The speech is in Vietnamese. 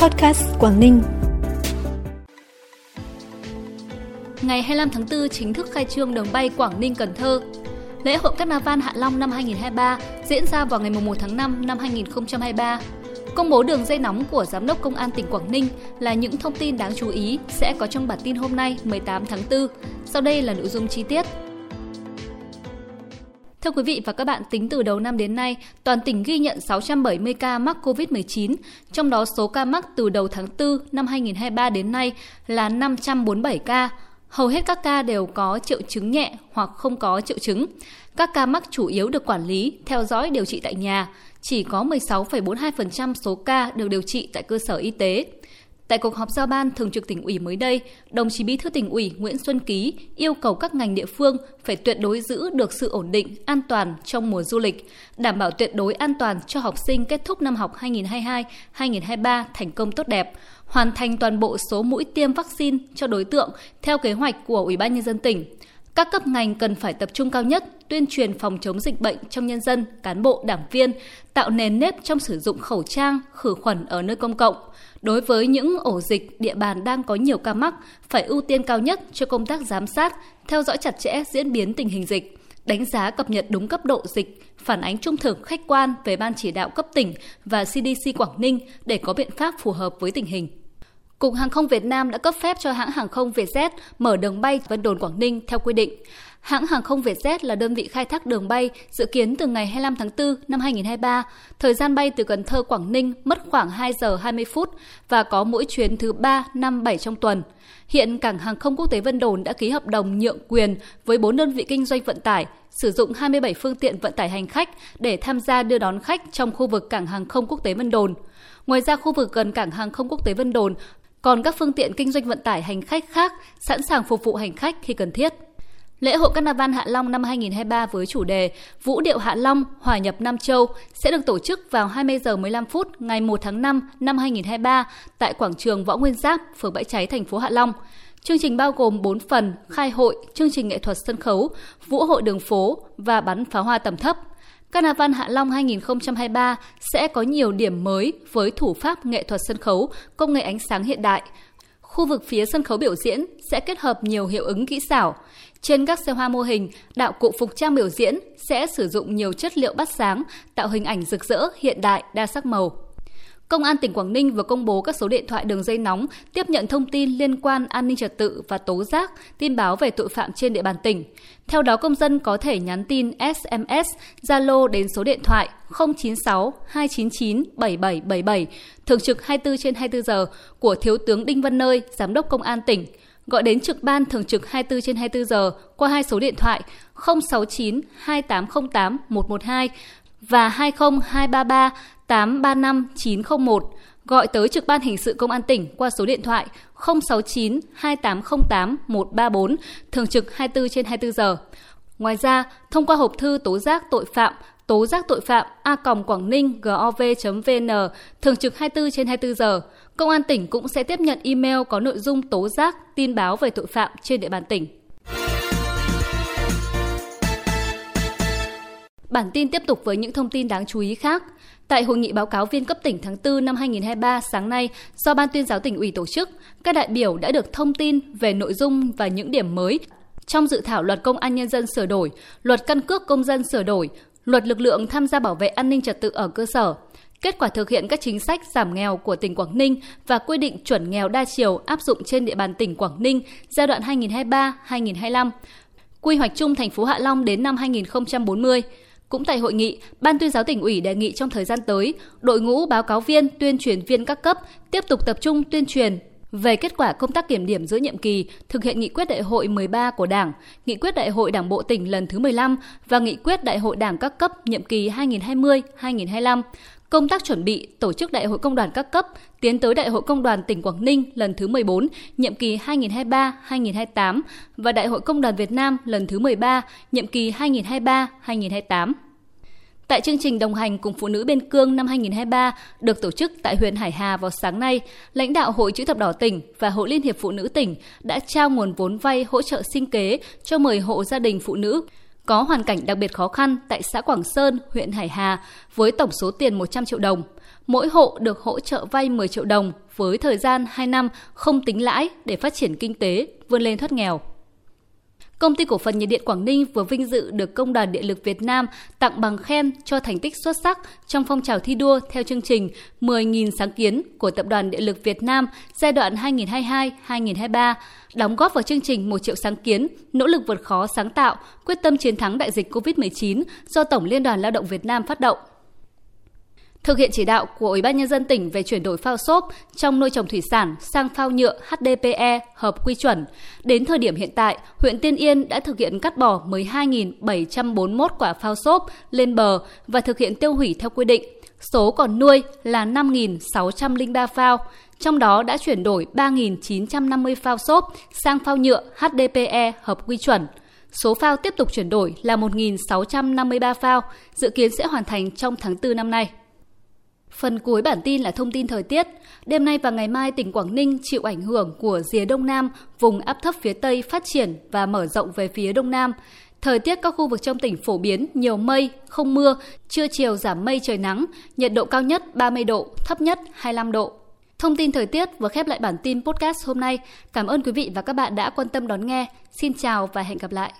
Podcast Quảng Ninh. Ngày 25 tháng 4 chính thức khai trương đường bay Quảng Ninh Cần Thơ. Lễ hội Carnival Hạ Long năm 2023 diễn ra vào ngày 1 tháng 5 năm 2023. Công bố đường dây nóng của Giám đốc Công an tỉnh Quảng Ninh là những thông tin đáng chú ý sẽ có trong bản tin hôm nay 18 tháng 4. Sau đây là nội dung chi tiết. Thưa quý vị và các bạn, tính từ đầu năm đến nay, toàn tỉnh ghi nhận 670 ca mắc COVID-19, trong đó số ca mắc từ đầu tháng 4 năm 2023 đến nay là 547 ca. Hầu hết các ca đều có triệu chứng nhẹ hoặc không có triệu chứng. Các ca mắc chủ yếu được quản lý, theo dõi điều trị tại nhà. Chỉ có 16,42% số ca được điều trị tại cơ sở y tế. Tại cuộc họp giao ban thường trực tỉnh ủy mới đây, đồng chí Bí thư tỉnh ủy Nguyễn Xuân Ký yêu cầu các ngành địa phương phải tuyệt đối giữ được sự ổn định, an toàn trong mùa du lịch, đảm bảo tuyệt đối an toàn cho học sinh kết thúc năm học 2022-2023 thành công tốt đẹp, hoàn thành toàn bộ số mũi tiêm vaccine cho đối tượng theo kế hoạch của Ủy ban nhân dân tỉnh. Các cấp ngành cần phải tập trung cao nhất tuyên truyền phòng chống dịch bệnh trong nhân dân, cán bộ, đảng viên, tạo nền nếp trong sử dụng khẩu trang, khử khuẩn ở nơi công cộng. Đối với những ổ dịch, địa bàn đang có nhiều ca mắc, phải ưu tiên cao nhất cho công tác giám sát, theo dõi chặt chẽ diễn biến tình hình dịch, đánh giá cập nhật đúng cấp độ dịch, phản ánh trung thực khách quan về Ban chỉ đạo cấp tỉnh và CDC Quảng Ninh để có biện pháp phù hợp với tình hình. Cục Hàng không Việt Nam đã cấp phép cho hãng hàng không Vietjet mở đường bay Vân Đồn Quảng Ninh theo quy định. Hãng hàng không Vietjet là đơn vị khai thác đường bay dự kiến từ ngày 25 tháng 4 năm 2023. Thời gian bay từ Cần Thơ Quảng Ninh mất khoảng 2 giờ 20 phút và có mỗi chuyến thứ 3, 5, 7 trong tuần. Hiện Cảng hàng không quốc tế Vân Đồn đã ký hợp đồng nhượng quyền với 4 đơn vị kinh doanh vận tải sử dụng 27 phương tiện vận tải hành khách để tham gia đưa đón khách trong khu vực Cảng hàng không quốc tế Vân Đồn. Ngoài ra, khu vực gần Cảng hàng không quốc tế Vân Đồn còn các phương tiện kinh doanh vận tải hành khách khác sẵn sàng phục vụ hành khách khi cần thiết. Lễ hội Carnival Hạ Long năm 2023 với chủ đề Vũ điệu Hạ Long hòa nhập Nam Châu sẽ được tổ chức vào 20 giờ 15 phút ngày 1 tháng 5 năm 2023 tại quảng trường Võ Nguyên Giáp, phường Bãi Cháy, thành phố Hạ Long. Chương trình bao gồm 4 phần: khai hội, chương trình nghệ thuật sân khấu, vũ hội đường phố và bắn pháo hoa tầm thấp. Carnival Hạ Long 2023 sẽ có nhiều điểm mới với thủ pháp nghệ thuật sân khấu, công nghệ ánh sáng hiện đại. Khu vực phía sân khấu biểu diễn sẽ kết hợp nhiều hiệu ứng kỹ xảo. Trên các xe hoa mô hình, đạo cụ phục trang biểu diễn sẽ sử dụng nhiều chất liệu bắt sáng, tạo hình ảnh rực rỡ, hiện đại, đa sắc màu. Công an tỉnh Quảng Ninh vừa công bố các số điện thoại đường dây nóng tiếp nhận thông tin liên quan an ninh trật tự và tố giác, tin báo về tội phạm trên địa bàn tỉnh. Theo đó, công dân có thể nhắn tin SMS, Zalo đến số điện thoại 096 299 7777, thường trực 24 trên 24 giờ của Thiếu tướng Đinh Văn Nơi, Giám đốc Công an tỉnh gọi đến trực ban thường trực 24 trên 24 giờ qua hai số điện thoại 069 2808 112 và 20233 835 901 gọi tới trực ban hình sự công an tỉnh qua số điện thoại 069 2808 134 thường trực 24 trên 24 giờ. Ngoài ra, thông qua hộp thư tố giác tội phạm tố giác tội phạm a quảng ninh gov.vn thường trực 24 trên 24 giờ, Công an tỉnh cũng sẽ tiếp nhận email có nội dung tố giác, tin báo về tội phạm trên địa bàn tỉnh. Bản tin tiếp tục với những thông tin đáng chú ý khác. Tại hội nghị báo cáo viên cấp tỉnh tháng 4 năm 2023 sáng nay do Ban tuyên giáo tỉnh ủy tổ chức, các đại biểu đã được thông tin về nội dung và những điểm mới trong dự thảo luật công an nhân dân sửa đổi, luật căn cước công dân sửa đổi, luật lực lượng tham gia bảo vệ an ninh trật tự ở cơ sở, kết quả thực hiện các chính sách giảm nghèo của tỉnh Quảng Ninh và quy định chuẩn nghèo đa chiều áp dụng trên địa bàn tỉnh Quảng Ninh giai đoạn 2023-2025, quy hoạch chung thành phố Hạ Long đến năm 2040. Cũng tại hội nghị, Ban tuyên giáo tỉnh ủy đề nghị trong thời gian tới, đội ngũ báo cáo viên, tuyên truyền viên các cấp tiếp tục tập trung tuyên truyền về kết quả công tác kiểm điểm giữa nhiệm kỳ, thực hiện nghị quyết đại hội 13 của Đảng, nghị quyết đại hội Đảng bộ tỉnh lần thứ 15 và nghị quyết đại hội Đảng các cấp nhiệm kỳ 2020-2025, công tác chuẩn bị tổ chức Đại hội Công đoàn các cấp tiến tới Đại hội Công đoàn tỉnh Quảng Ninh lần thứ 14, nhiệm kỳ 2023-2028 và Đại hội Công đoàn Việt Nam lần thứ 13, nhiệm kỳ 2023-2028. Tại chương trình đồng hành cùng phụ nữ biên cương năm 2023 được tổ chức tại huyện Hải Hà vào sáng nay, lãnh đạo Hội chữ thập đỏ tỉnh và Hội Liên hiệp Phụ nữ tỉnh đã trao nguồn vốn vay hỗ trợ sinh kế cho 10 hộ gia đình phụ nữ có hoàn cảnh đặc biệt khó khăn tại xã Quảng Sơn, huyện Hải Hà với tổng số tiền 100 triệu đồng. mỗi hộ được hỗ trợ vay 10 triệu đồng với thời gian 2 năm không tính lãi để phát triển kinh tế, vươn lên thoát nghèo. Công ty cổ phần nhiệt điện Quảng Ninh vừa vinh dự được Công đoàn Điện lực Việt Nam tặng bằng khen cho thành tích xuất sắc trong phong trào thi đua theo chương trình 10.000 sáng kiến của Tập đoàn Điện lực Việt Nam giai đoạn 2022-2023, đóng góp vào chương trình 1 triệu sáng kiến, nỗ lực vượt khó sáng tạo, quyết tâm chiến thắng đại dịch COVID-19 do Tổng Liên đoàn Lao động Việt Nam phát động. Thực hiện chỉ đạo của Ủy ban nhân dân tỉnh về chuyển đổi phao xốp trong nuôi trồng thủy sản sang phao nhựa HDPE hợp quy chuẩn, đến thời điểm hiện tại, huyện Tiên Yên đã thực hiện cắt bỏ 12.741 quả phao xốp lên bờ và thực hiện tiêu hủy theo quy định. Số còn nuôi là 5.603 phao, trong đó đã chuyển đổi 3.950 phao xốp sang phao nhựa HDPE hợp quy chuẩn. Số phao tiếp tục chuyển đổi là 1.653 phao, dự kiến sẽ hoàn thành trong tháng 4 năm nay. Phần cuối bản tin là thông tin thời tiết. Đêm nay và ngày mai tỉnh Quảng Ninh chịu ảnh hưởng của rìa đông nam, vùng áp thấp phía tây phát triển và mở rộng về phía đông nam. Thời tiết các khu vực trong tỉnh phổ biến nhiều mây, không mưa, trưa chiều giảm mây trời nắng, nhiệt độ cao nhất 30 độ, thấp nhất 25 độ. Thông tin thời tiết vừa khép lại bản tin podcast hôm nay. Cảm ơn quý vị và các bạn đã quan tâm đón nghe. Xin chào và hẹn gặp lại.